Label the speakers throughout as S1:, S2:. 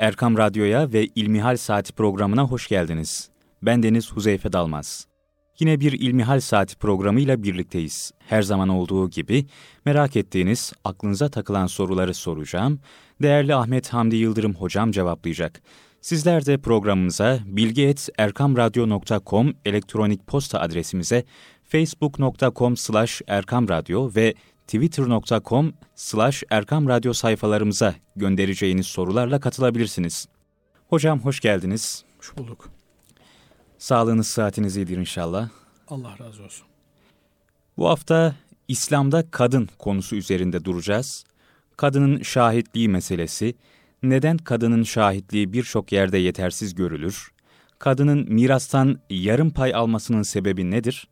S1: Erkam Radyo'ya ve İlmihal Saati programına hoş geldiniz. Ben Deniz Huzeyfe Dalmaz. Yine bir İlmihal Saati programıyla birlikteyiz. Her zaman olduğu gibi merak ettiğiniz, aklınıza takılan soruları soracağım. Değerli Ahmet Hamdi Yıldırım hocam cevaplayacak. Sizler de programımıza bilgi.erkamradyo.com elektronik posta adresimize facebook.com slash erkamradyo ve twitter.com slash erkamradyo sayfalarımıza göndereceğiniz sorularla katılabilirsiniz. Hocam hoş geldiniz.
S2: Hoş bulduk.
S1: Sağlığınız saatiniz iyidir inşallah.
S2: Allah razı olsun.
S1: Bu hafta İslam'da kadın konusu üzerinde duracağız. Kadının şahitliği meselesi, neden kadının şahitliği birçok yerde yetersiz görülür? Kadının mirastan yarım pay almasının sebebi nedir?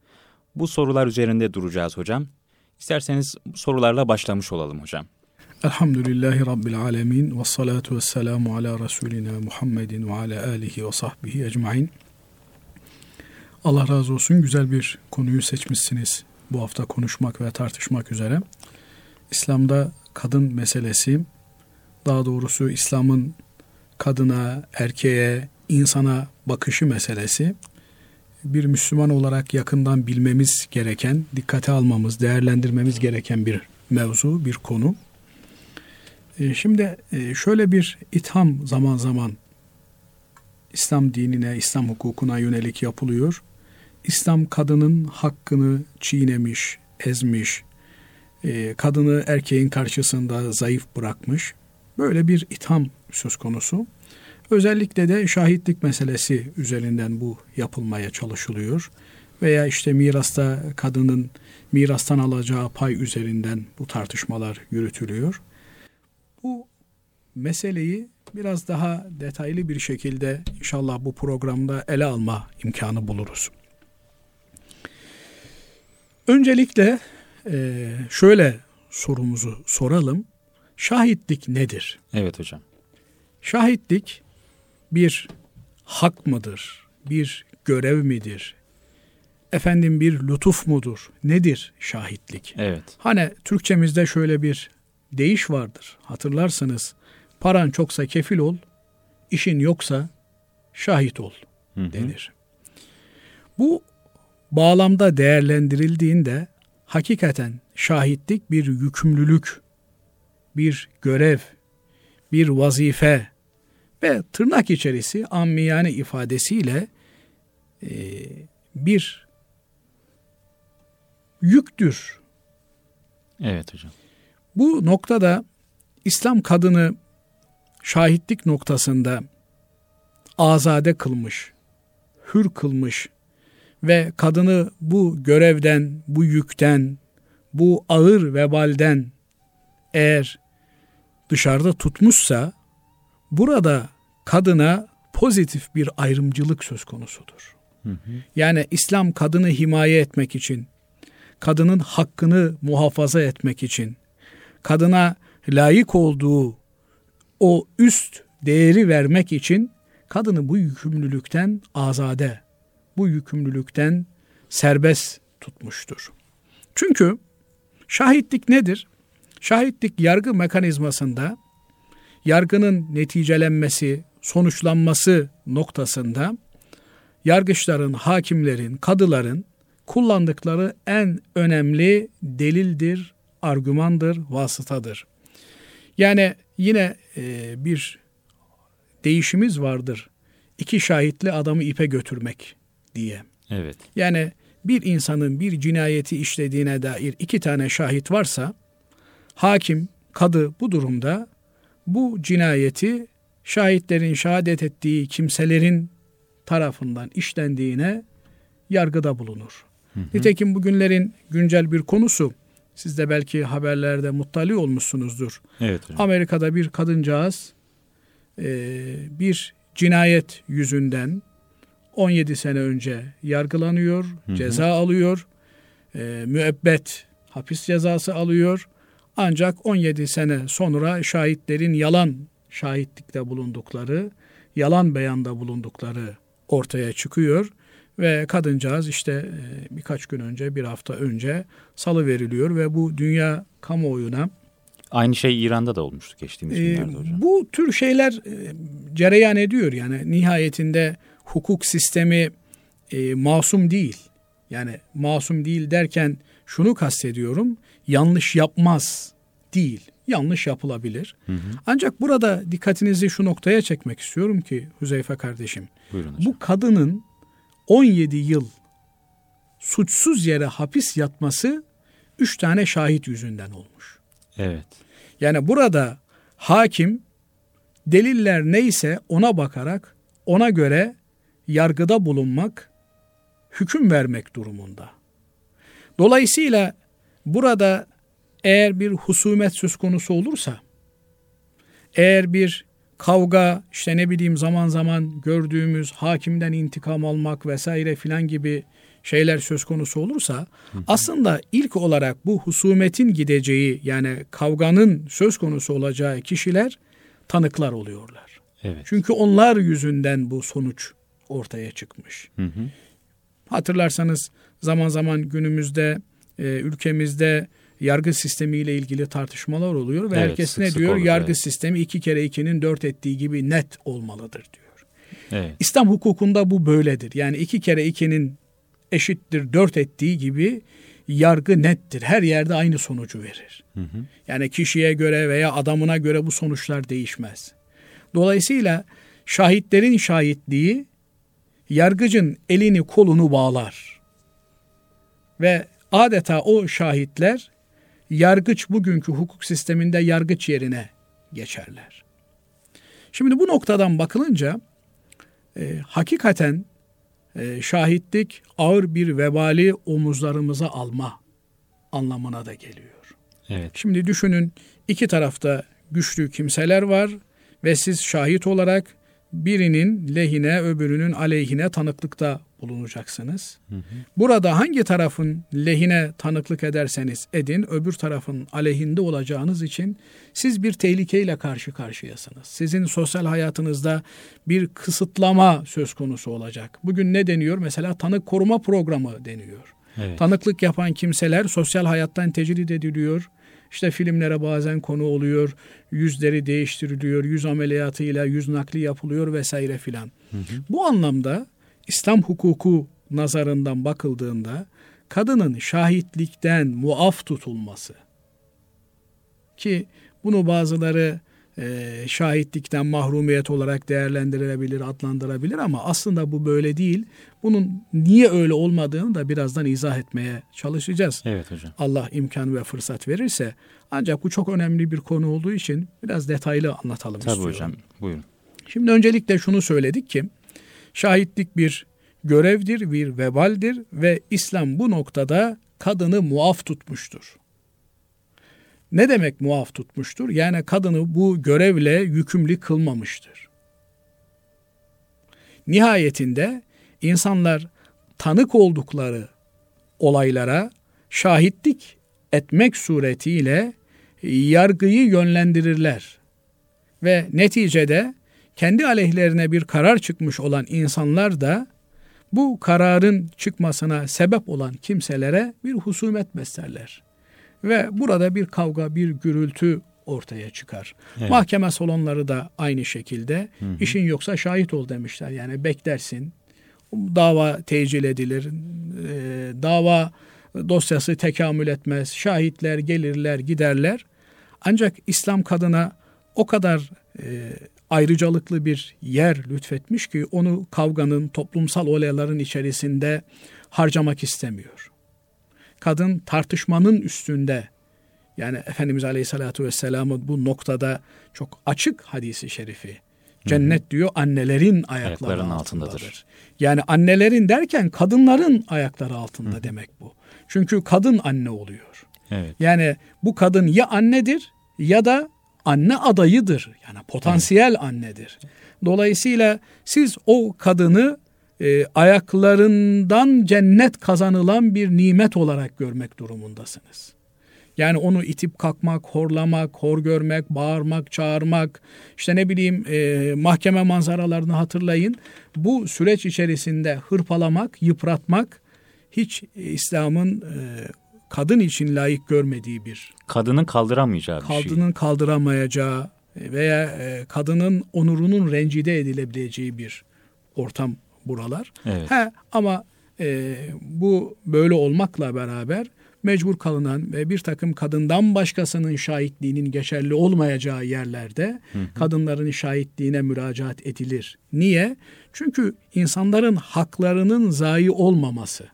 S1: Bu sorular üzerinde duracağız hocam. İsterseniz sorularla başlamış olalım hocam.
S2: Elhamdülillahi Rabbil alemin ve salatu ve selamu ala Resulina Muhammedin ve ala alihi ve sahbihi ecmain. Allah razı olsun güzel bir konuyu seçmişsiniz bu hafta konuşmak ve tartışmak üzere. İslam'da kadın meselesi, daha doğrusu İslam'ın kadına, erkeğe, insana bakışı meselesi bir Müslüman olarak yakından bilmemiz gereken, dikkate almamız, değerlendirmemiz gereken bir mevzu, bir konu. E, şimdi e, şöyle bir itham zaman zaman İslam dinine, İslam hukukuna yönelik yapılıyor. İslam kadının hakkını çiğnemiş, ezmiş, e, kadını erkeğin karşısında zayıf bırakmış. Böyle bir itham söz konusu. Özellikle de şahitlik meselesi üzerinden bu yapılmaya çalışılıyor. Veya işte mirasta kadının mirastan alacağı pay üzerinden bu tartışmalar yürütülüyor. Bu meseleyi biraz daha detaylı bir şekilde inşallah bu programda ele alma imkanı buluruz. Öncelikle e, şöyle sorumuzu soralım. Şahitlik nedir?
S1: Evet hocam.
S2: Şahitlik bir hak mıdır? Bir görev midir? Efendim bir lütuf mudur? Nedir şahitlik?
S1: Evet.
S2: Hani Türkçemizde şöyle bir deyiş vardır. Hatırlarsanız paran çoksa kefil ol, işin yoksa şahit ol denir. Bu bağlamda değerlendirildiğinde hakikaten şahitlik bir yükümlülük, bir görev, bir vazife ve tırnak içerisi ammiyane ifadesiyle e, bir yüktür.
S1: Evet hocam.
S2: Bu noktada İslam kadını şahitlik noktasında azade kılmış, hür kılmış ve kadını bu görevden, bu yükten, bu ağır vebalden eğer dışarıda tutmuşsa burada kadına pozitif bir ayrımcılık söz konusudur. Hı hı. Yani İslam kadını himaye etmek için, kadının hakkını muhafaza etmek için, kadına layık olduğu o üst değeri vermek için kadını bu yükümlülükten azade, bu yükümlülükten serbest tutmuştur. Çünkü şahitlik nedir? Şahitlik yargı mekanizmasında yargının neticelenmesi, sonuçlanması noktasında yargıçların, hakimlerin, kadıların kullandıkları en önemli delildir, argümandır, vasıtadır. Yani yine e, bir değişimiz vardır. İki şahitli adamı ipe götürmek diye.
S1: Evet.
S2: Yani bir insanın bir cinayeti işlediğine dair iki tane şahit varsa hakim, kadı bu durumda bu cinayeti şahitlerin şehadet ettiği kimselerin tarafından işlendiğine yargıda bulunur. Hı hı. Nitekim bugünlerin güncel bir konusu siz de belki haberlerde muttali olmuşsunuzdur.
S1: Evet.
S2: Hocam. Amerika'da bir kadıncağız e, bir cinayet yüzünden 17 sene önce yargılanıyor, hı hı. ceza alıyor, e, müebbet hapis cezası alıyor. Ancak 17 sene sonra şahitlerin yalan şahitlikte bulundukları, yalan beyanda bulundukları ortaya çıkıyor ve kadıncağız işte e, birkaç gün önce, bir hafta önce salı veriliyor ve bu dünya kamuoyuna
S1: Aynı şey İran'da da olmuştu geçtiğimiz e, günlerde hocam.
S2: Bu tür şeyler e, cereyan ediyor. Yani nihayetinde hukuk sistemi e, masum değil. Yani masum değil derken şunu kastediyorum. Yanlış yapmaz değil. Yanlış yapılabilir. Hı hı. Ancak burada dikkatinizi şu noktaya çekmek istiyorum ki Hüzeyfe kardeşim.
S1: Buyurun hocam.
S2: Bu kadının 17 yıl suçsuz yere hapis yatması 3 tane şahit yüzünden olmuş.
S1: Evet.
S2: Yani burada hakim deliller neyse ona bakarak ona göre yargıda bulunmak, hüküm vermek durumunda. Dolayısıyla burada eğer bir husumet söz konusu olursa, eğer bir kavga, işte ne bileyim zaman zaman gördüğümüz hakimden intikam almak vesaire filan gibi şeyler söz konusu olursa aslında ilk olarak bu husumetin gideceği yani kavganın söz konusu olacağı kişiler tanıklar oluyorlar.
S1: Evet.
S2: Çünkü onlar yüzünden bu sonuç ortaya çıkmış.
S1: Hı hı.
S2: Hatırlarsanız zaman zaman günümüzde e, ülkemizde yargı sistemiyle ilgili tartışmalar oluyor ve
S1: Evet,
S2: herkes
S1: sık
S2: ne
S1: sık
S2: diyor?
S1: olur,
S2: yargı
S1: evet.
S2: sistemi iki kere ikinin dört ettiği gibi net olmalıdır diyor.
S1: Evet.
S2: İslam hukukunda bu böyledir. Yani iki kere ikinin eşittir dört ettiği gibi yargı nettir. Her yerde aynı sonucu verir.
S1: Hı hı.
S2: Yani kişiye göre veya adamına göre bu sonuçlar değişmez. Dolayısıyla şahitlerin şahitliği yargıcın elini kolunu bağlar. Ve adeta o şahitler yargıç bugünkü hukuk sisteminde yargıç yerine geçerler. Şimdi bu noktadan bakılınca e, hakikaten e, şahitlik ağır bir vebali omuzlarımıza alma anlamına da geliyor.
S1: Evet.
S2: Şimdi düşünün iki tarafta güçlü kimseler var ve siz şahit olarak birinin lehine öbürünün aleyhine tanıklıkta bulunacaksınız.
S1: Hı hı.
S2: Burada hangi tarafın lehine tanıklık ederseniz edin öbür tarafın aleyhinde olacağınız için siz bir tehlikeyle karşı karşıyasınız. Sizin sosyal hayatınızda bir kısıtlama söz konusu olacak. Bugün ne deniyor? Mesela tanık koruma programı deniyor.
S1: Evet.
S2: Tanıklık yapan kimseler sosyal hayattan tecrid ediliyor. İşte filmlere bazen konu oluyor. Yüzleri değiştiriliyor. Yüz ameliyatıyla yüz nakli yapılıyor vesaire filan. Bu anlamda İslam hukuku nazarından bakıldığında kadının şahitlikten muaf tutulması ki bunu bazıları e, şahitlikten mahrumiyet olarak değerlendirilebilir, adlandırabilir ama aslında bu böyle değil. Bunun niye öyle olmadığını da birazdan izah etmeye çalışacağız.
S1: Evet hocam.
S2: Allah imkan ve fırsat verirse. Ancak bu çok önemli bir konu olduğu için biraz detaylı anlatalım
S1: Tabii
S2: istiyorum.
S1: hocam. Buyurun.
S2: Şimdi öncelikle şunu söyledik ki şahitlik bir görevdir, bir vebaldir ve İslam bu noktada kadını muaf tutmuştur. Ne demek muaf tutmuştur? Yani kadını bu görevle yükümlü kılmamıştır. Nihayetinde insanlar tanık oldukları olaylara şahitlik etmek suretiyle yargıyı yönlendirirler. Ve neticede kendi aleyhlerine bir karar çıkmış olan insanlar da bu kararın çıkmasına sebep olan kimselere bir husumet beslerler. Ve burada bir kavga, bir gürültü ortaya çıkar.
S1: Evet.
S2: Mahkeme salonları da aynı şekilde
S1: Hı hı.
S2: işin yoksa şahit ol demişler. Yani beklersin. Dava tecil edilir. Ee, dava dosyası tekamül etmez. Şahitler gelirler, giderler. Ancak İslam kadına o kadar e, ayrıcalıklı bir yer lütfetmiş ki onu kavganın, toplumsal olayların içerisinde harcamak istemiyor. Kadın tartışmanın üstünde yani Efendimiz Aleyhisselatü Vesselam'ın bu noktada çok açık hadisi şerifi. Cennet diyor annelerin ayakları altındadır. Yani annelerin derken kadınların ayakları altında demek bu. Çünkü kadın anne oluyor.
S1: Evet.
S2: Yani bu kadın ya annedir ya da anne adayıdır. Yani potansiyel annedir. Dolayısıyla siz o kadını e, ayaklarından cennet kazanılan bir nimet olarak görmek durumundasınız. Yani onu itip kalkmak, horlamak, hor görmek, bağırmak, çağırmak, işte ne bileyim e, mahkeme manzaralarını hatırlayın. Bu süreç içerisinde hırpalamak, yıpratmak hiç İslam'ın e, kadın için layık görmediği bir
S1: Kadının kaldıramayacağı bir şey.
S2: kadının kaldıramayacağı veya e, kadının onurunun rencide edilebileceği bir ortam buralar.
S1: Evet.
S2: He, ama e, bu böyle olmakla beraber mecbur kalınan ve bir takım kadından başkasının şahitliğinin geçerli olmayacağı yerlerde hı hı. kadınların şahitliğine müracaat edilir. Niye? Çünkü insanların haklarının zayi olmaması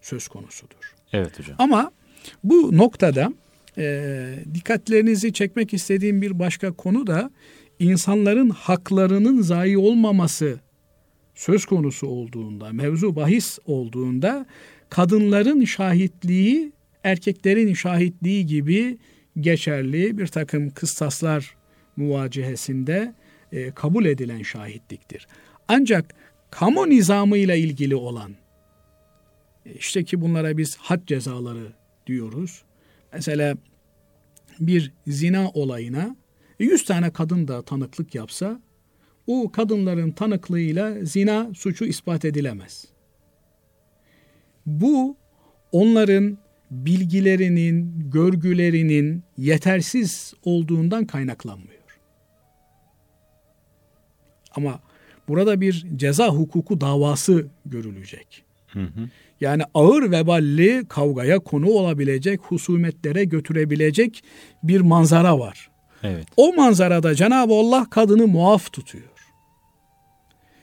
S2: söz konusudur.
S1: Evet hocam.
S2: Ama bu noktada e, dikkatlerinizi çekmek istediğim bir başka konu da insanların haklarının zayi olmaması söz konusu olduğunda, mevzu bahis olduğunda kadınların şahitliği erkeklerin şahitliği gibi geçerli bir takım kıstaslar muvacihesinde e, kabul edilen şahitliktir. Ancak kamu nizamı ile ilgili olan e, işte ki bunlara biz had cezaları diyoruz. Mesela bir zina olayına 100 tane kadın da tanıklık yapsa o kadınların tanıklığıyla zina suçu ispat edilemez. Bu onların bilgilerinin, görgülerinin yetersiz olduğundan kaynaklanmıyor. Ama burada bir ceza hukuku davası görülecek. Hı hı. Yani ağır veballi kavgaya konu olabilecek, husumetlere götürebilecek bir manzara var.
S1: Evet.
S2: O manzarada Cenab-ı Allah kadını muaf tutuyor.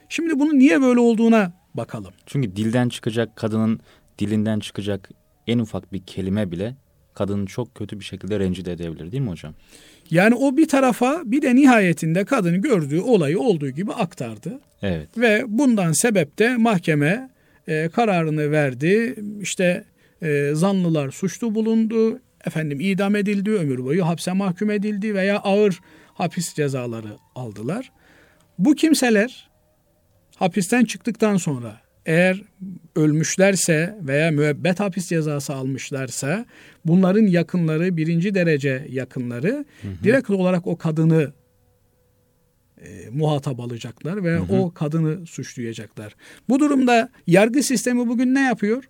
S2: Şimdi bunun niye böyle olduğuna bakalım.
S1: Çünkü dilden çıkacak kadının dilinden çıkacak en ufak bir kelime bile kadını çok kötü bir şekilde rencide edebilir değil mi hocam?
S2: Yani o bir tarafa bir de nihayetinde kadını gördüğü olayı olduğu gibi aktardı.
S1: Evet.
S2: Ve bundan sebep de mahkeme e, kararını verdi. İşte e, zanlılar suçlu bulundu. Efendim idam edildi, ömür boyu hapse mahkum edildi veya ağır hapis cezaları aldılar. Bu kimseler hapisten çıktıktan sonra eğer ölmüşlerse veya müebbet hapis cezası almışlarsa bunların yakınları birinci derece yakınları hı hı. direkt olarak o kadını e, muhatap alacaklar ve hı hı. o kadını suçlayacaklar. Bu durumda yargı sistemi bugün ne yapıyor?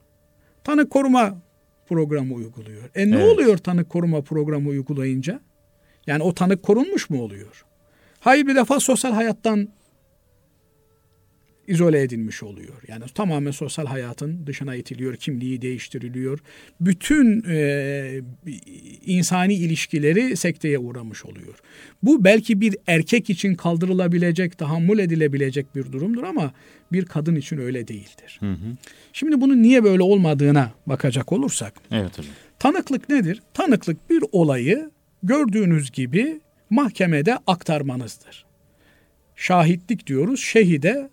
S2: Tanık koruma programı uyguluyor. E ne evet. oluyor tanık koruma programı uygulayınca? Yani o tanık korunmuş mu oluyor? Hayır bir defa sosyal hayattan izole edilmiş oluyor. Yani tamamen sosyal hayatın dışına itiliyor, kimliği değiştiriliyor. Bütün e, insani ilişkileri sekteye uğramış oluyor. Bu belki bir erkek için kaldırılabilecek, tahammül edilebilecek bir durumdur ama bir kadın için öyle değildir. Hı hı. Şimdi bunun niye böyle olmadığına bakacak olursak.
S1: Evet hocam.
S2: Tanıklık nedir? Tanıklık bir olayı gördüğünüz gibi mahkemede aktarmanızdır. Şahitlik diyoruz. Şehide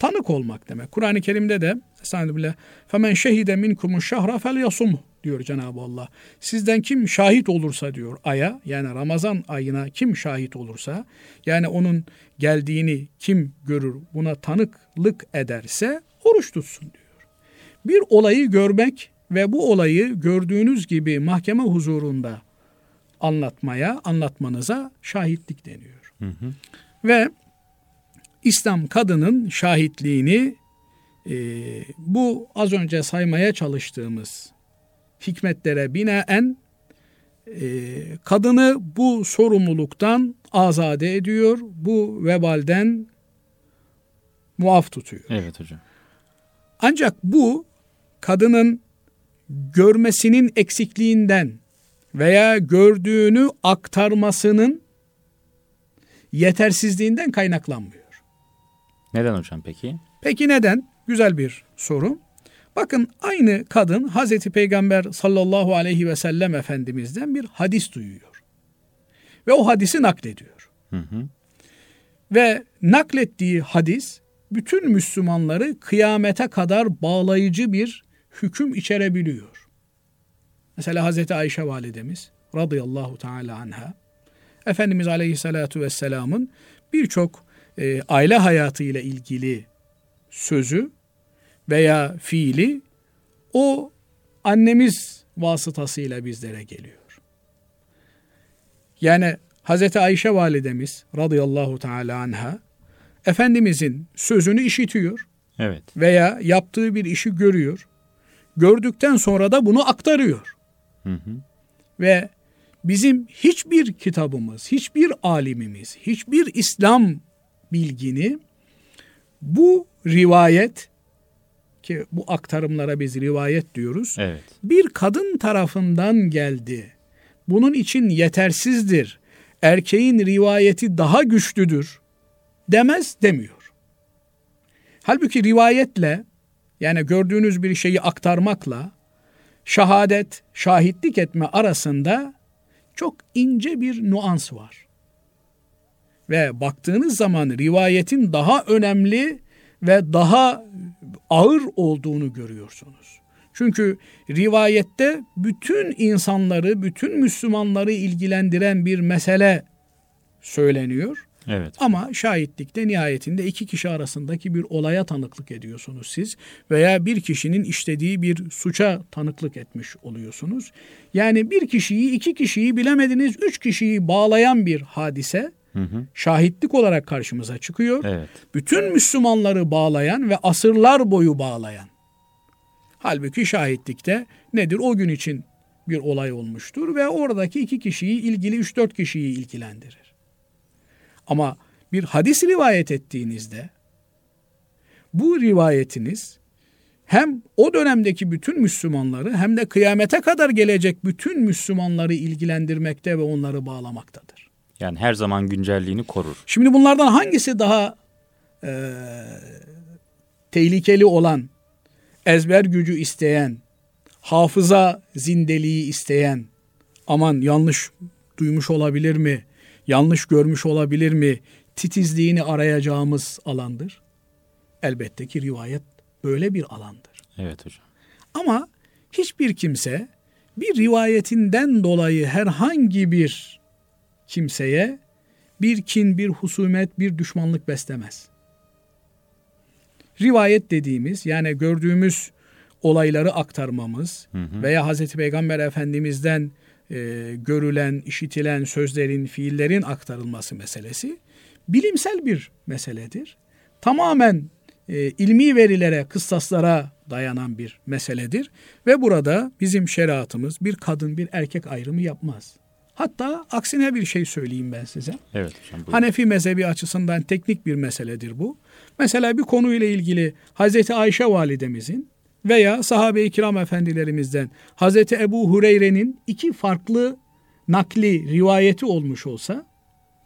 S2: tanık olmak demek. Kur'an-ı Kerim'de de Estağfirullah. Femen şehide minkumu şahra fel yasum diyor Cenab-ı Allah. Sizden kim şahit olursa diyor aya yani Ramazan ayına kim şahit olursa yani onun geldiğini kim görür buna tanıklık ederse oruç tutsun diyor. Bir olayı görmek ve bu olayı gördüğünüz gibi mahkeme huzurunda anlatmaya, anlatmanıza şahitlik deniyor. Hı hı. Ve İslam kadının şahitliğini e, bu az önce saymaya çalıştığımız hikmetlere binaen e, kadını bu sorumluluktan azade ediyor, bu vebalden muaf tutuyor.
S1: Evet hocam.
S2: Ancak bu kadının görmesinin eksikliğinden veya gördüğünü aktarmasının yetersizliğinden kaynaklanmıyor.
S1: Neden hocam peki?
S2: Peki neden? Güzel bir soru. Bakın aynı kadın Hazreti Peygamber sallallahu aleyhi ve sellem Efendimiz'den bir hadis duyuyor. Ve o hadisi naklediyor. Hı hı. Ve naklettiği hadis bütün Müslümanları kıyamete kadar bağlayıcı bir hüküm içerebiliyor. Mesela Hazreti Ayşe validemiz radıyallahu teala anha Efendimiz aleyhissalatu vesselamın birçok e, aile hayatı ile ilgili sözü veya fiili o annemiz vasıtasıyla bizlere geliyor. Yani Hazreti Ayşe validemiz radıyallahu teala anha Efendimizin sözünü işitiyor.
S1: Evet.
S2: Veya yaptığı bir işi görüyor. Gördükten sonra da bunu aktarıyor. Hı hı. Ve bizim hiçbir kitabımız, hiçbir alimimiz, hiçbir İslam bilgini bu rivayet ki bu aktarımlara biz rivayet diyoruz.
S1: Evet.
S2: Bir kadın tarafından geldi. Bunun için yetersizdir. Erkeğin rivayeti daha güçlüdür demez demiyor. Halbuki rivayetle yani gördüğünüz bir şeyi aktarmakla şahadet, şahitlik etme arasında çok ince bir nuans var. Ve baktığınız zaman rivayetin daha önemli ve daha ağır olduğunu görüyorsunuz. Çünkü rivayette bütün insanları, bütün Müslümanları ilgilendiren bir mesele söyleniyor.
S1: Evet.
S2: Ama şahitlikte nihayetinde iki kişi arasındaki bir olaya tanıklık ediyorsunuz siz veya bir kişinin işlediği bir suça tanıklık etmiş oluyorsunuz. Yani bir kişiyi, iki kişiyi bilemediniz, üç kişiyi bağlayan bir hadise
S1: Hı hı.
S2: şahitlik olarak karşımıza çıkıyor.
S1: Evet.
S2: Bütün Müslümanları bağlayan ve asırlar boyu bağlayan. Halbuki şahitlikte nedir? O gün için bir olay olmuştur ve oradaki iki kişiyi ilgili üç dört kişiyi ilgilendirir. Ama bir hadis rivayet ettiğinizde bu rivayetiniz hem o dönemdeki bütün Müslümanları hem de kıyamete kadar gelecek bütün Müslümanları ilgilendirmekte ve onları bağlamaktadır.
S1: Yani her zaman güncelliğini korur.
S2: Şimdi bunlardan hangisi daha e, tehlikeli olan, ezber gücü isteyen, hafıza zindeliği isteyen, aman yanlış duymuş olabilir mi, yanlış görmüş olabilir mi, titizliğini arayacağımız alandır. Elbette ki rivayet böyle bir alandır.
S1: Evet hocam.
S2: Ama hiçbir kimse bir rivayetinden dolayı herhangi bir kimseye bir kin, bir husumet, bir düşmanlık beslemez. Rivayet dediğimiz yani gördüğümüz olayları aktarmamız
S1: Hı hı.
S2: veya Hazreti Peygamber Efendimiz'den e, görülen, işitilen sözlerin, fiillerin aktarılması meselesi bilimsel bir meseledir. Tamamen e, ilmi verilere, kıssaslara dayanan bir meseledir. Ve burada bizim şeriatımız bir kadın, bir erkek ayrımı yapmaz. Hatta aksine bir şey söyleyeyim ben size.
S1: Evet hocam. buyurun.
S2: Hanefi mezhebi açısından teknik bir meseledir bu. Mesela bir konuyla ilgili Hazreti Ayşe validemizin veya sahabe-i kiram efendilerimizden Hazreti Ebu Hureyre'nin iki farklı nakli rivayeti olmuş olsa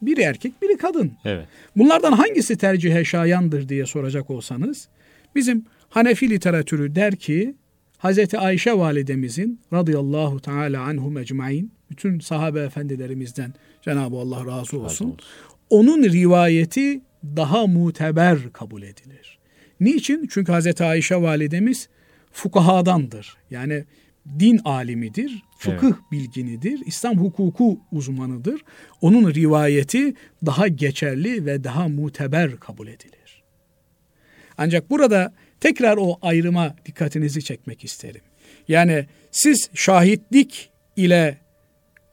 S2: biri erkek biri kadın.
S1: Evet.
S2: Bunlardan hangisi tercihe şayandır diye soracak olsanız bizim Hanefi literatürü der ki Hazreti Ayşe validemizin radıyallahu teala anhum ecmain bütün sahabe efendilerimizden Cenab-ı Allah
S1: razı
S2: olsun.
S1: olsun.
S2: Onun rivayeti daha muteber kabul edilir. Niçin? Çünkü Hazreti Ayşe validemiz fukahadandır. Yani din alimidir, fıkıh bilginidir, İslam hukuku uzmanıdır. Onun rivayeti daha geçerli ve daha muteber kabul edilir. Ancak burada tekrar o ayrıma dikkatinizi çekmek isterim. Yani siz şahitlik ile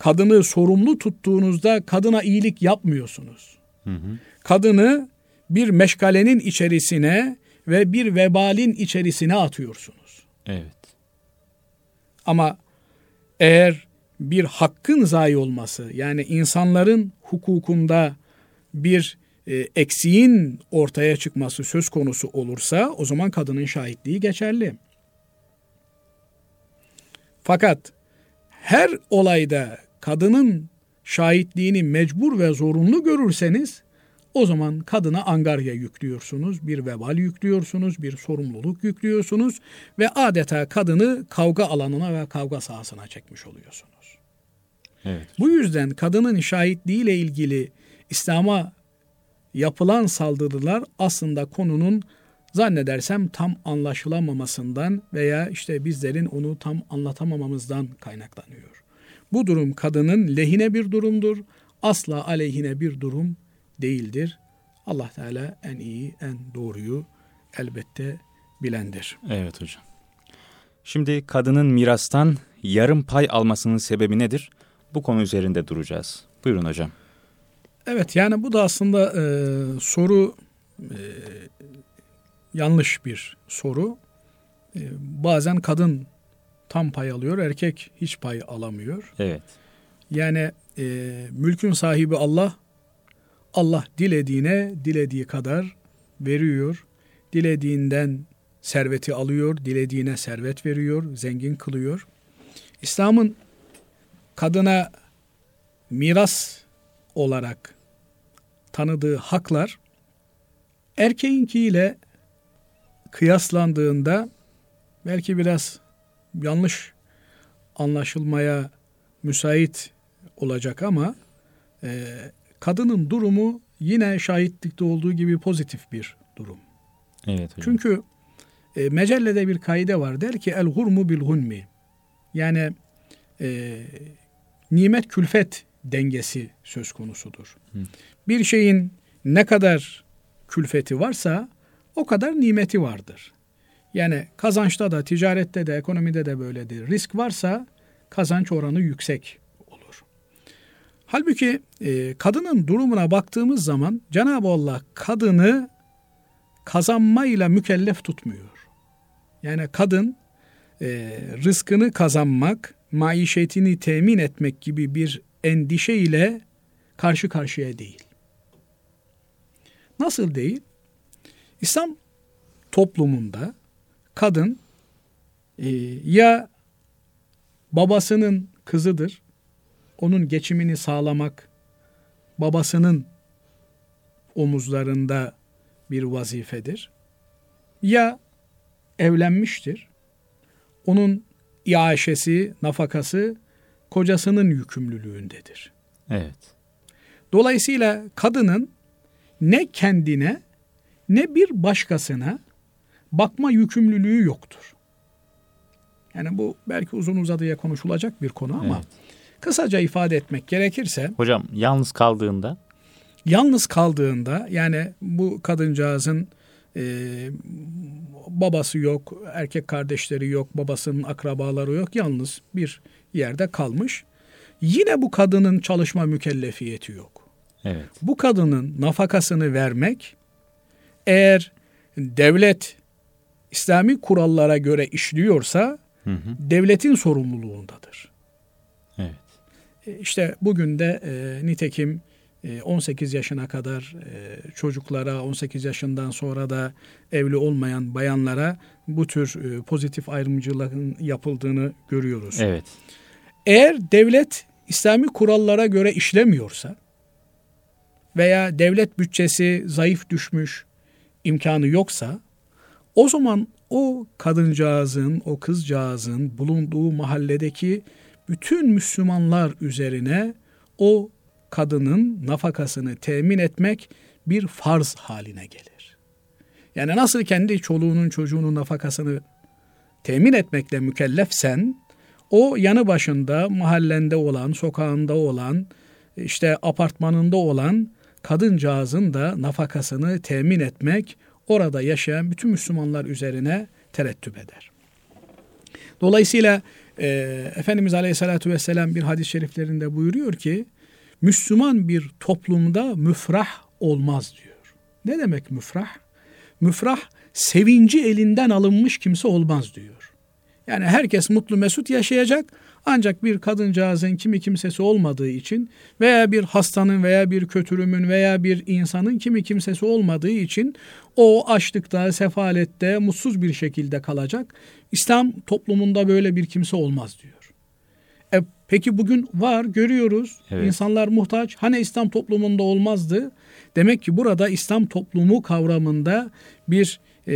S2: kadını sorumlu tuttuğunuzda kadına iyilik yapmıyorsunuz.
S1: Hı hı.
S2: Kadını bir meşgalenin içerisine ve bir vebalin içerisine atıyorsunuz.
S1: Evet.
S2: Ama eğer bir hakkın zayi olması yani insanların hukukunda bir e, eksiğin ortaya çıkması söz konusu olursa o zaman kadının şahitliği geçerli. Fakat her olayda kadının şahitliğini mecbur ve zorunlu görürseniz o zaman kadına angarya yüklüyorsunuz, bir vebal yüklüyorsunuz, bir sorumluluk yüklüyorsunuz ve adeta kadını kavga alanına ve kavga sahasına çekmiş oluyorsunuz.
S1: Evet.
S2: Bu yüzden kadının şahitliğiyle ilgili İslam'a yapılan saldırılar aslında konunun zannedersem tam anlaşılamamasından veya işte bizlerin onu tam anlatamamamızdan kaynaklanıyor. Bu durum kadının lehine bir durumdur, asla aleyhine bir durum değildir. Allah Teala en iyi, en doğruyu elbette bilendir.
S1: Evet hocam. Şimdi kadının mirastan yarım pay almasının sebebi nedir? Bu konu üzerinde duracağız. Buyurun hocam.
S2: Evet yani bu da aslında e, soru e, yanlış bir soru. E, bazen kadın tam pay alıyor, erkek hiç pay alamıyor.
S1: Evet.
S2: Yani e, mülkün sahibi Allah. Allah dilediğine dilediği kadar veriyor. Dilediğinden serveti alıyor, dilediğine servet veriyor, zengin kılıyor. İslam'ın kadına miras olarak tanıdığı haklar erkeğinkiyle kıyaslandığında belki biraz yanlış anlaşılmaya müsait olacak ama e, kadının durumu yine şahitlikte olduğu gibi pozitif bir durum.
S1: Evet hocam.
S2: Çünkü e, mecellede bir kaide var. Der ki el hurmu bil hunmi. Yani e, nimet külfet dengesi söz konusudur. Hı. Bir şeyin ne kadar külfeti varsa o kadar nimeti vardır. Yani kazançta da, ticarette de, ekonomide de böyledir. Risk varsa kazanç oranı yüksek olur. Halbuki e, kadının durumuna baktığımız zaman Cenab-ı Allah kadını kazanmayla mükellef tutmuyor. Yani kadın e, rızkını kazanmak, maişetini temin etmek gibi bir endişe ile karşı karşıya değil. Nasıl değil? İslam toplumunda kadın e, ya babasının kızıdır, onun geçimini sağlamak babasının omuzlarında bir vazifedir. Ya evlenmiştir, onun iaşesi, nafakası kocasının yükümlülüğündedir.
S1: Evet.
S2: Dolayısıyla kadının ne kendine ne bir başkasına bakma yükümlülüğü yoktur. Yani bu belki uzun uzadıya konuşulacak bir konu ama evet. kısaca ifade etmek gerekirse
S1: Hocam yalnız kaldığında
S2: yalnız kaldığında yani bu kadıncağızın e, babası yok, erkek kardeşleri yok, babasının akrabaları yok, yalnız bir yerde kalmış. Yine bu kadının çalışma mükellefiyeti yok.
S1: Evet.
S2: Bu kadının nafakasını vermek eğer devlet İslami kurallara göre işliyorsa hı hı. devletin sorumluluğundadır.
S1: Evet.
S2: E, işte bugün de e, nitekim 18 e, yaşına kadar e, çocuklara, 18 yaşından sonra da evli olmayan bayanlara bu tür pozitif ayrımcılığın yapıldığını görüyoruz.
S1: Evet.
S2: Eğer devlet İslami kurallara göre işlemiyorsa veya devlet bütçesi zayıf düşmüş, imkanı yoksa o zaman o kadıncağızın, o kızcağızın bulunduğu mahalledeki bütün Müslümanlar üzerine o kadının nafakasını temin etmek bir farz haline gelir. Yani nasıl kendi çoluğunun çocuğunun nafakasını temin etmekle mükellefsen, o yanı başında mahallende olan, sokağında olan, işte apartmanında olan kadıncağızın da nafakasını temin etmek orada yaşayan bütün Müslümanlar üzerine terettüp eder. Dolayısıyla e, Efendimiz Aleyhisselatü Vesselam bir hadis-i şeriflerinde buyuruyor ki Müslüman bir toplumda müfrah olmaz diyor. Ne demek müfrah? Müfrah sevinci elinden alınmış kimse olmaz diyor. Yani herkes mutlu mesut yaşayacak ancak bir kadıncağızın kimi kimsesi olmadığı için veya bir hastanın veya bir kötürümün veya bir insanın kimi kimsesi olmadığı için o açlıkta, sefalette, mutsuz bir şekilde kalacak. İslam toplumunda böyle bir kimse olmaz diyor. E, peki bugün var görüyoruz. Evet. İnsanlar muhtaç. Hani İslam toplumunda olmazdı? Demek ki burada İslam toplumu kavramında bir e,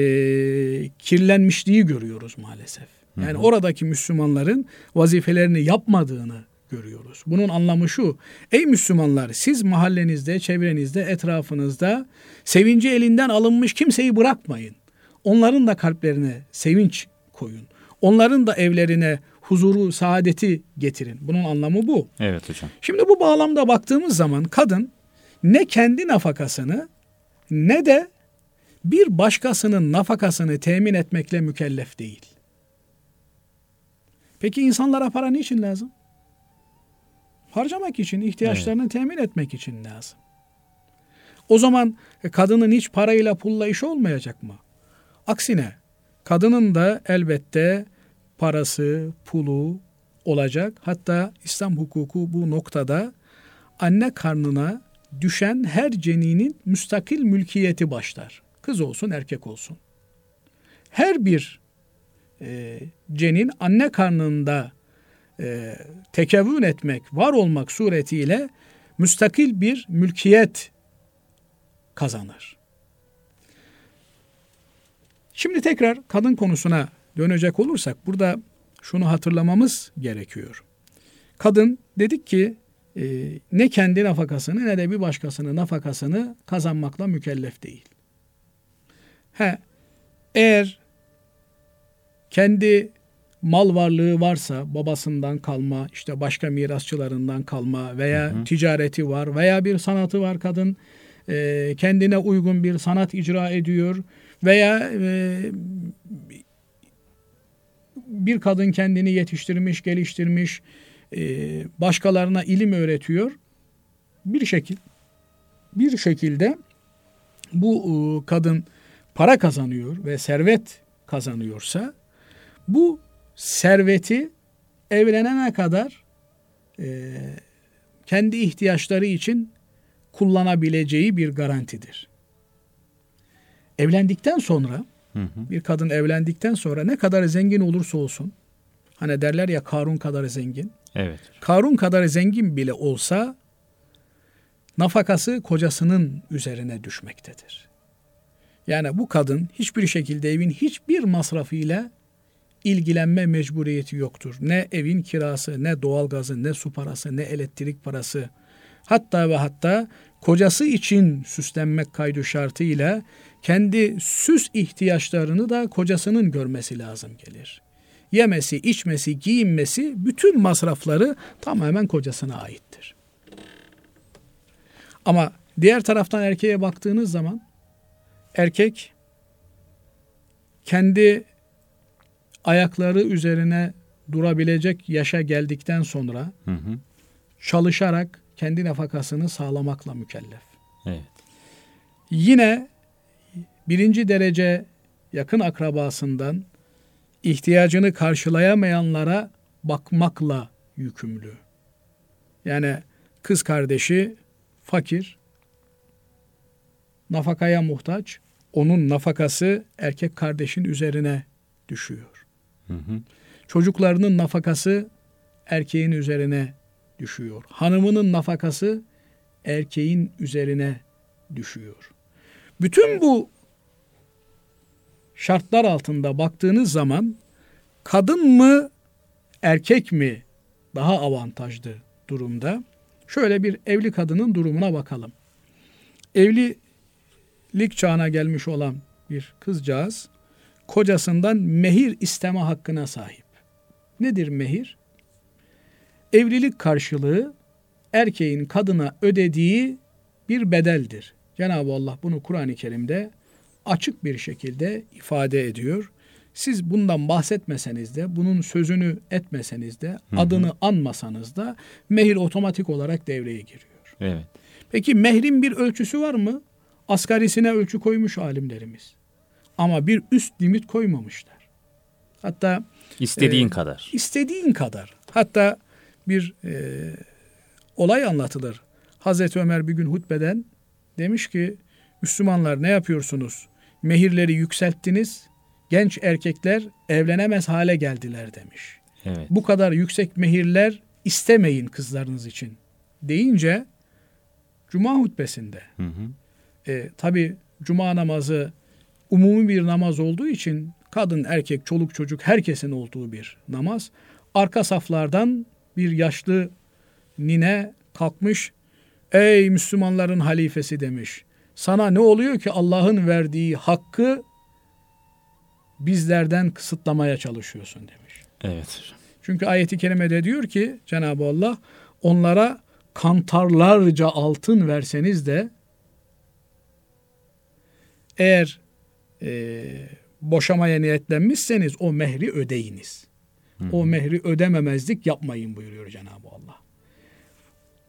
S2: kirlenmişliği görüyoruz maalesef. Yani hı hı. oradaki Müslümanların vazifelerini yapmadığını görüyoruz. Bunun anlamı şu. Ey Müslümanlar siz mahallenizde, çevrenizde, etrafınızda sevinci elinden alınmış kimseyi bırakmayın. Onların da kalplerine sevinç koyun. Onların da evlerine huzuru, saadeti getirin. Bunun anlamı bu.
S1: Evet hocam.
S2: Şimdi bu bağlamda baktığımız zaman kadın ne kendi nafakasını ne de bir başkasının nafakasını temin etmekle mükellef değil. Peki insanlara para niçin lazım? Harcamak için, ihtiyaçlarını evet. temin etmek için lazım. O zaman e, kadının hiç parayla pulla işi olmayacak mı? Aksine kadının da elbette parası, pulu olacak. Hatta İslam hukuku bu noktada anne karnına düşen her ceninin müstakil mülkiyeti başlar. Kız olsun erkek olsun. Her bir e, cenin anne karnında e, tekevvün etmek, var olmak suretiyle müstakil bir mülkiyet kazanır. Şimdi tekrar kadın konusuna dönecek olursak burada şunu hatırlamamız gerekiyor. Kadın dedik ki e, ne kendi nafakasını ne de bir başkasının nafakasını kazanmakla mükellef değil. He, eğer kendi mal varlığı varsa babasından kalma, işte başka mirasçılarından kalma veya hı hı. ticareti var veya bir sanatı var kadın e, kendine uygun bir sanat icra ediyor veya e, bir kadın kendini yetiştirmiş, geliştirmiş, e, başkalarına ilim öğretiyor. Bir şekil bir şekilde bu e, kadın para kazanıyor ve servet kazanıyorsa bu serveti evlenene kadar e, kendi ihtiyaçları için kullanabileceği bir garantidir. Evlendikten sonra hı hı. bir kadın evlendikten sonra ne kadar zengin olursa olsun hani derler ya Karun kadar zengin.
S1: Evet.
S2: Karun kadar zengin bile olsa nafakası kocasının üzerine düşmektedir. Yani bu kadın hiçbir şekilde evin hiçbir masrafıyla ilgilenme mecburiyeti yoktur. Ne evin kirası, ne doğalgazı, ne su parası, ne elektrik parası. Hatta ve hatta kocası için süslenmek kaydı şartıyla kendi süs ihtiyaçlarını da kocasının görmesi lazım gelir. Yemesi, içmesi, giyinmesi bütün masrafları tamamen kocasına aittir. Ama diğer taraftan erkeğe baktığınız zaman erkek kendi ayakları üzerine durabilecek yaşa geldikten sonra hı hı. çalışarak kendi nafakasını sağlamakla mükellef.
S1: Evet.
S2: Yine birinci derece yakın akrabasından ihtiyacını karşılayamayanlara bakmakla yükümlü. Yani kız kardeşi fakir, nafakaya muhtaç, onun nafakası erkek kardeşin üzerine düşüyor. Hı hı. Çocuklarının nafakası erkeğin üzerine düşüyor. Hanımının nafakası erkeğin üzerine düşüyor. Bütün bu şartlar altında baktığınız zaman kadın mı erkek mi daha avantajlı durumda? Şöyle bir evli kadının durumuna bakalım. Evlilik çağına gelmiş olan bir kızcağız kocasından mehir isteme hakkına sahip. Nedir mehir? Evlilik karşılığı erkeğin kadına ödediği bir bedeldir. Cenab-ı Allah bunu Kur'an-ı Kerim'de açık bir şekilde ifade ediyor. Siz bundan bahsetmeseniz de, bunun sözünü etmeseniz de, hı hı. adını anmasanız da mehir otomatik olarak devreye giriyor.
S1: Evet.
S2: Peki mehrin bir ölçüsü var mı? Asgarisine ölçü koymuş alimlerimiz. Ama bir üst limit koymamışlar. Hatta
S1: istediğin e, kadar.
S2: İstediğin kadar. Hatta bir e, olay anlatılır. Hazreti Ömer bir gün hutbeden demiş ki Müslümanlar ne yapıyorsunuz? Mehirleri yükselttiniz. Genç erkekler evlenemez hale geldiler demiş.
S1: Evet.
S2: Bu kadar yüksek mehirler istemeyin kızlarınız için deyince Cuma hutbesinde hı hı. E, tabi Cuma namazı umumi bir namaz olduğu için kadın, erkek, çoluk, çocuk herkesin olduğu bir namaz. Arka saflardan bir yaşlı nine kalkmış. Ey Müslümanların halifesi demiş. Sana ne oluyor ki Allah'ın verdiği hakkı bizlerden kısıtlamaya çalışıyorsun demiş.
S1: Evet.
S2: Çünkü ayeti kerimede diyor ki Cenab-ı Allah onlara kantarlarca altın verseniz de eğer e, boşamaya niyetlenmişseniz o mehri ödeyiniz. Hı. O mehri ödememezlik yapmayın buyuruyor Cenab-ı Allah.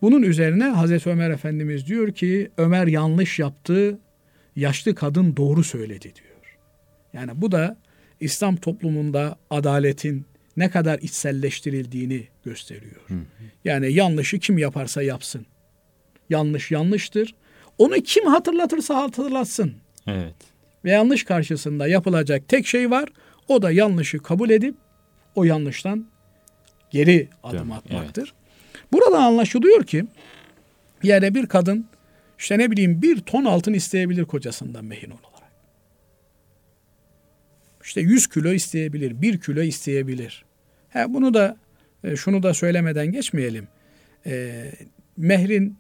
S2: Bunun üzerine Hazreti Ömer Efendimiz diyor ki Ömer yanlış yaptı, yaşlı kadın doğru söyledi diyor. Yani bu da İslam toplumunda adaletin ne kadar içselleştirildiğini gösteriyor. Hı. Yani yanlışı kim yaparsa yapsın. Yanlış yanlıştır. Onu kim hatırlatırsa hatırlatsın.
S1: Evet.
S2: Ve yanlış karşısında yapılacak tek şey var. O da yanlışı kabul edip o yanlıştan geri adım atmaktır. Evet. Burada anlaşılıyor ki yani bir kadın işte ne bileyim bir ton altın isteyebilir kocasından mehin olarak. İşte 100 kilo isteyebilir, 1 kilo isteyebilir. Ha, bunu da e, şunu da söylemeden geçmeyelim. E, mehrin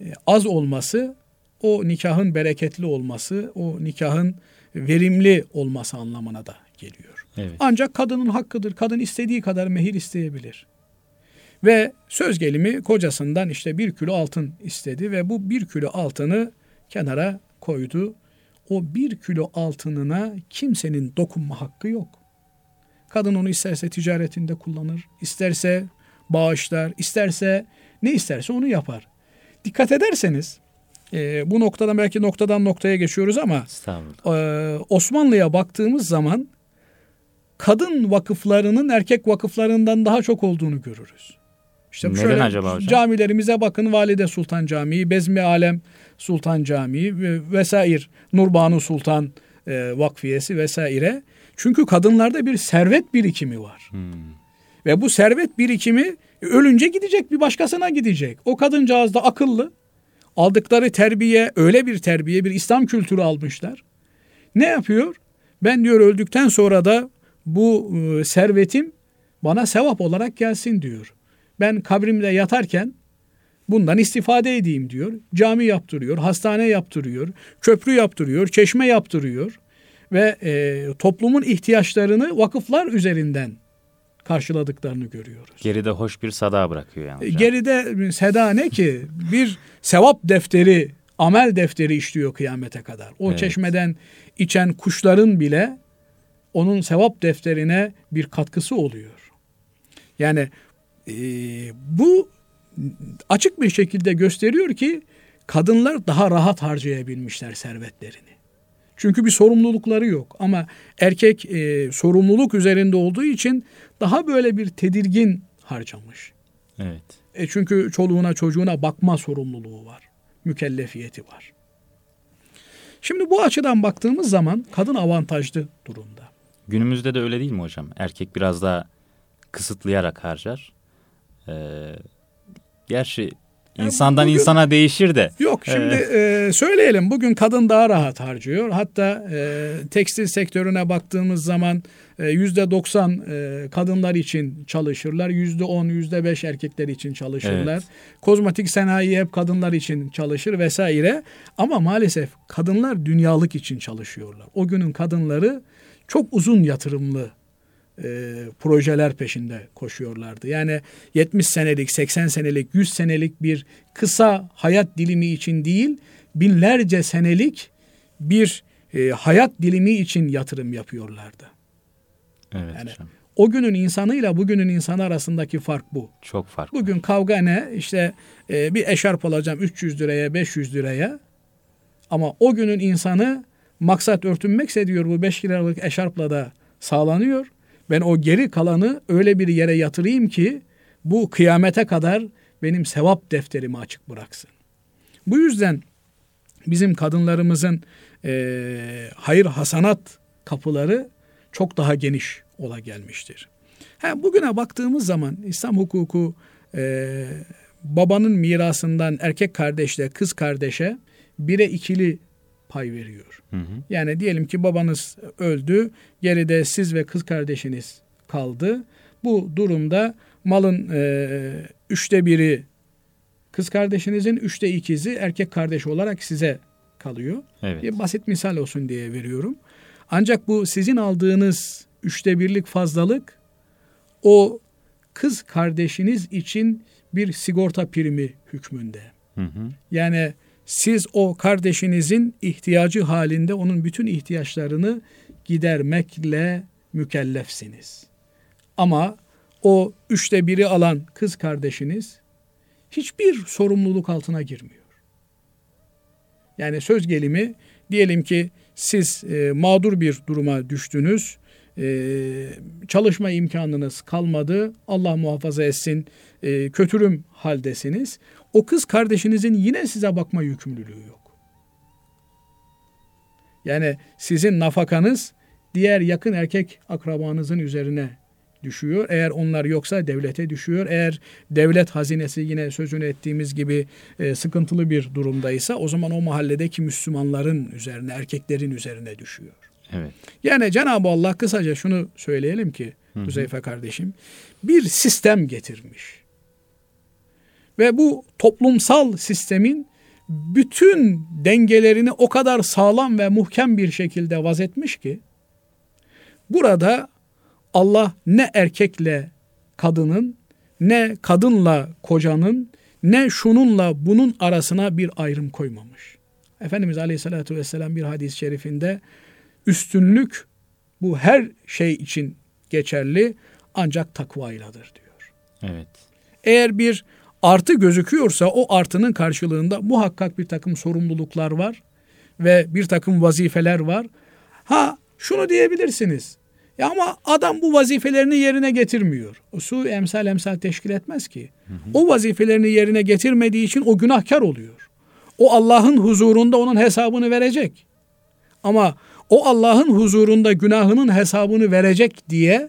S2: e, az olması o nikahın bereketli olması, o nikahın verimli olması anlamına da geliyor. Evet. Ancak kadının hakkıdır. Kadın istediği kadar mehir isteyebilir. Ve söz gelimi kocasından işte bir kilo altın istedi ve bu bir kilo altını kenara koydu. O bir kilo altınına kimsenin dokunma hakkı yok. Kadın onu isterse ticaretinde kullanır, isterse bağışlar, isterse ne isterse onu yapar. Dikkat ederseniz e, bu noktadan belki noktadan noktaya geçiyoruz ama e, Osmanlı'ya baktığımız zaman kadın vakıflarının erkek vakıflarından daha çok olduğunu görürüz.
S1: İşte Neden şöyle acaba hocam?
S2: Camilerimize bakın Valide Sultan Camii, Bezmi Alem Sultan Camii vesaire, Nurbanu Sultan e, Vakfiyesi vesaire. Çünkü kadınlarda bir servet birikimi var. Hmm. Ve bu servet birikimi ölünce gidecek bir başkasına gidecek. O kadıncağız da akıllı. Aldıkları terbiye öyle bir terbiye, bir İslam kültürü almışlar. Ne yapıyor? Ben diyor öldükten sonra da bu e, servetim bana sevap olarak gelsin diyor. Ben kabrimde yatarken bundan istifade edeyim diyor. Cami yaptırıyor, hastane yaptırıyor, köprü yaptırıyor, çeşme yaptırıyor ve e, toplumun ihtiyaçlarını vakıflar üzerinden karşıladıklarını görüyoruz.
S1: Geride hoş bir sada bırakıyor yani.
S2: Hocam. Geride seda ne ki? Bir sevap defteri, amel defteri işliyor kıyamete kadar. O evet. çeşmeden içen kuşların bile onun sevap defterine bir katkısı oluyor. Yani e, bu açık bir şekilde gösteriyor ki kadınlar daha rahat harcayabilmişler servetlerini. Çünkü bir sorumlulukları yok ama erkek e, sorumluluk üzerinde olduğu için daha böyle bir tedirgin harcamış.
S1: Evet.
S2: E çünkü çoluğuna çocuğuna bakma sorumluluğu var. Mükellefiyeti var. Şimdi bu açıdan baktığımız zaman kadın avantajlı durumda.
S1: Günümüzde de öyle değil mi hocam? Erkek biraz daha kısıtlayarak harcar. Ee, gerçi insandan bugün, insana değişir de.
S2: Yok şimdi e, söyleyelim bugün kadın daha rahat harcıyor. Hatta e, tekstil sektörüne baktığımız zaman e, yüzde doksan e, kadınlar için çalışırlar. Yüzde on, yüzde beş erkekler için çalışırlar. Evet. Kozmetik sanayi hep kadınlar için çalışır vesaire. Ama maalesef kadınlar dünyalık için çalışıyorlar. O günün kadınları çok uzun yatırımlı e, projeler peşinde koşuyorlardı. Yani 70 senelik, 80 senelik, 100 senelik bir kısa hayat dilimi için değil, binlerce senelik bir e, hayat dilimi için yatırım yapıyorlardı.
S1: Evet yani, hocam.
S2: O günün insanıyla bugünün insanı arasındaki fark bu.
S1: Çok farklı.
S2: Bugün kavga ne? İşte e, bir eşarp alacağım 300 liraya, 500 liraya. Ama o günün insanı maksat örtünmekse diyor bu 5 liralık eşarpla da sağlanıyor. Ben o geri kalanı öyle bir yere yatırayım ki bu kıyamete kadar benim sevap defterimi açık bıraksın. Bu yüzden bizim kadınlarımızın e, hayır hasanat kapıları çok daha geniş ola gelmiştir. Ha, bugüne baktığımız zaman İslam hukuku e, babanın mirasından erkek kardeşle kız kardeşe bire ikili pay veriyor. Hı hı. Yani diyelim ki babanız öldü, geride siz ve kız kardeşiniz kaldı. Bu durumda malın e, üçte biri kız kardeşinizin, üçte ikizi erkek kardeş olarak size kalıyor.
S1: Evet.
S2: Bir basit misal olsun diye veriyorum. Ancak bu sizin aldığınız üçte birlik fazlalık o kız kardeşiniz için bir sigorta primi hükmünde. Hı hı. Yani siz o kardeşinizin ihtiyacı halinde onun bütün ihtiyaçlarını gidermekle mükellefsiniz. Ama o üçte biri alan kız kardeşiniz hiçbir sorumluluk altına girmiyor. Yani söz gelimi diyelim ki siz e, mağdur bir duruma düştünüz. e, çalışma imkanınız kalmadı. Allah muhafaza etsin e, kötürüm haldesiniz. O kız kardeşinizin yine size bakma yükümlülüğü yok. Yani sizin nafakanız diğer yakın erkek akrabanızın üzerine düşüyor. Eğer onlar yoksa devlete düşüyor. Eğer devlet hazinesi yine sözünü ettiğimiz gibi e, sıkıntılı bir durumdaysa o zaman o mahalledeki Müslümanların üzerine, erkeklerin üzerine düşüyor.
S1: Evet.
S2: Yani Cenab-ı Allah kısaca şunu söyleyelim ki Huzeyfe kardeşim bir sistem getirmiş. Ve bu toplumsal sistemin bütün dengelerini o kadar sağlam ve muhkem bir şekilde vazetmiş ki burada Allah ne erkekle kadının ne kadınla kocanın ne şununla bunun arasına bir ayrım koymamış. Efendimiz Aleyhisselatü Vesselam bir hadis-i şerifinde üstünlük bu her şey için geçerli ancak takvayladır diyor.
S1: Evet.
S2: Eğer bir artı gözüküyorsa o artının karşılığında muhakkak bir takım sorumluluklar var ve bir takım vazifeler var. Ha şunu diyebilirsiniz. Ya ama adam bu vazifelerini yerine getirmiyor. O su emsal emsal teşkil etmez ki. Hı hı. O vazifelerini yerine getirmediği için o günahkar oluyor. O Allah'ın huzurunda onun hesabını verecek. Ama o Allah'ın huzurunda günahının hesabını verecek diye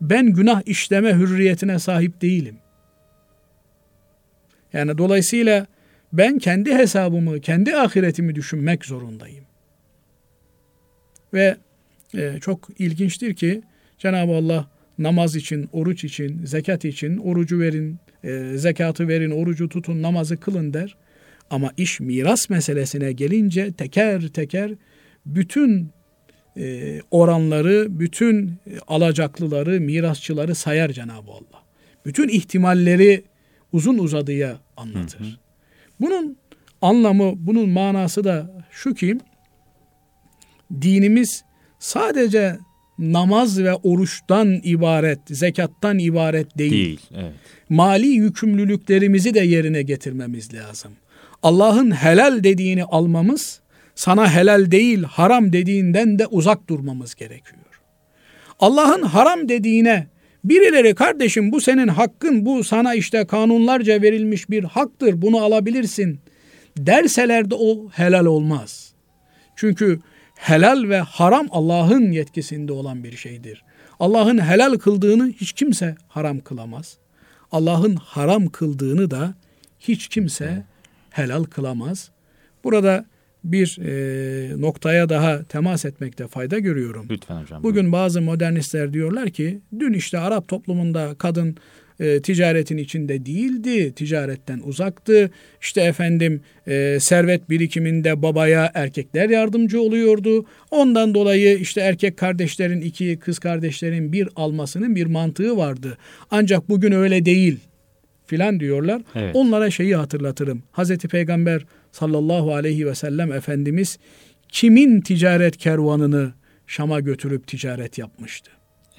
S2: ben günah işleme hürriyetine sahip değilim. Yani dolayısıyla ben kendi hesabımı, kendi ahiretimi düşünmek zorundayım. Ve e, çok ilginçtir ki Cenab-ı Allah namaz için, oruç için, zekat için orucu verin, e, zekatı verin, orucu tutun, namazı kılın der. Ama iş miras meselesine gelince teker teker bütün e, oranları, bütün alacaklıları, mirasçıları sayar Cenab-ı Allah. Bütün ihtimalleri uzun uzadıya anlatır. Hı hı. Bunun anlamı, bunun manası da şu ki dinimiz sadece namaz ve oruçtan ibaret, zekattan ibaret değil. Değil, evet. Mali yükümlülüklerimizi de yerine getirmemiz lazım. Allah'ın helal dediğini almamız, sana helal değil, haram dediğinden de uzak durmamız gerekiyor. Allah'ın haram dediğine birileri kardeşim bu senin hakkın, bu sana işte kanunlarca verilmiş bir haktır, bunu alabilirsin derseler de o helal olmaz. Çünkü helal ve haram Allah'ın yetkisinde olan bir şeydir. Allah'ın helal kıldığını hiç kimse haram kılamaz. Allah'ın haram kıldığını da hiç kimse helal kılamaz. Burada bir e, noktaya daha temas etmekte fayda görüyorum.
S1: Lütfen hocam.
S2: Bugün bazı modernistler diyorlar ki dün işte Arap toplumunda kadın e, ticaretin içinde değildi, ticaretten uzaktı. İşte efendim e, servet birikiminde babaya erkekler yardımcı oluyordu. Ondan dolayı işte erkek kardeşlerin iki, kız kardeşlerin bir almasının bir mantığı vardı. Ancak bugün öyle değil filan diyorlar. Evet. Onlara şeyi hatırlatırım. Hazreti Peygamber sallallahu aleyhi ve sellem Efendimiz kimin ticaret kervanını Şam'a götürüp ticaret yapmıştı?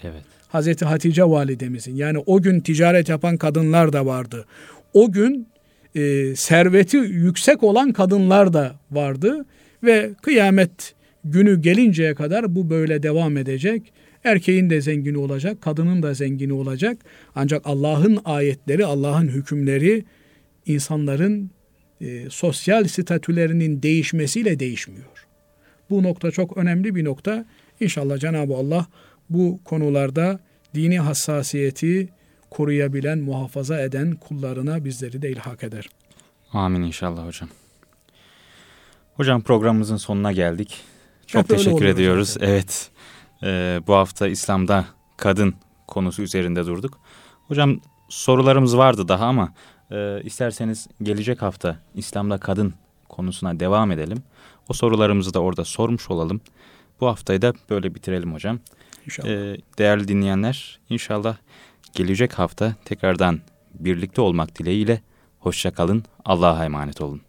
S1: Evet.
S2: Hazreti Hatice validemizin yani o gün ticaret yapan kadınlar da vardı. O gün e, serveti yüksek olan kadınlar da vardı ve kıyamet günü gelinceye kadar bu böyle devam edecek. Erkeğin de zengini olacak, kadının da zengini olacak. Ancak Allah'ın ayetleri, Allah'ın hükümleri insanların e, sosyal statülerinin değişmesiyle değişmiyor. Bu nokta çok önemli bir nokta. İnşallah Cenab-ı Allah bu konularda dini hassasiyeti koruyabilen, muhafaza eden kullarına bizleri de ilhak eder.
S1: Amin inşallah hocam. Hocam programımızın sonuna geldik. Çok Hep teşekkür ediyoruz. Zaten. Evet. E, bu hafta İslam'da kadın konusu üzerinde durduk. Hocam sorularımız vardı daha ama e, isterseniz gelecek hafta İslam'da kadın konusuna devam edelim. O sorularımızı da orada sormuş olalım. Bu haftayı da böyle bitirelim hocam.
S2: İnşallah. E,
S1: değerli dinleyenler inşallah gelecek hafta tekrardan birlikte olmak dileğiyle hoşçakalın. Allah'a emanet olun.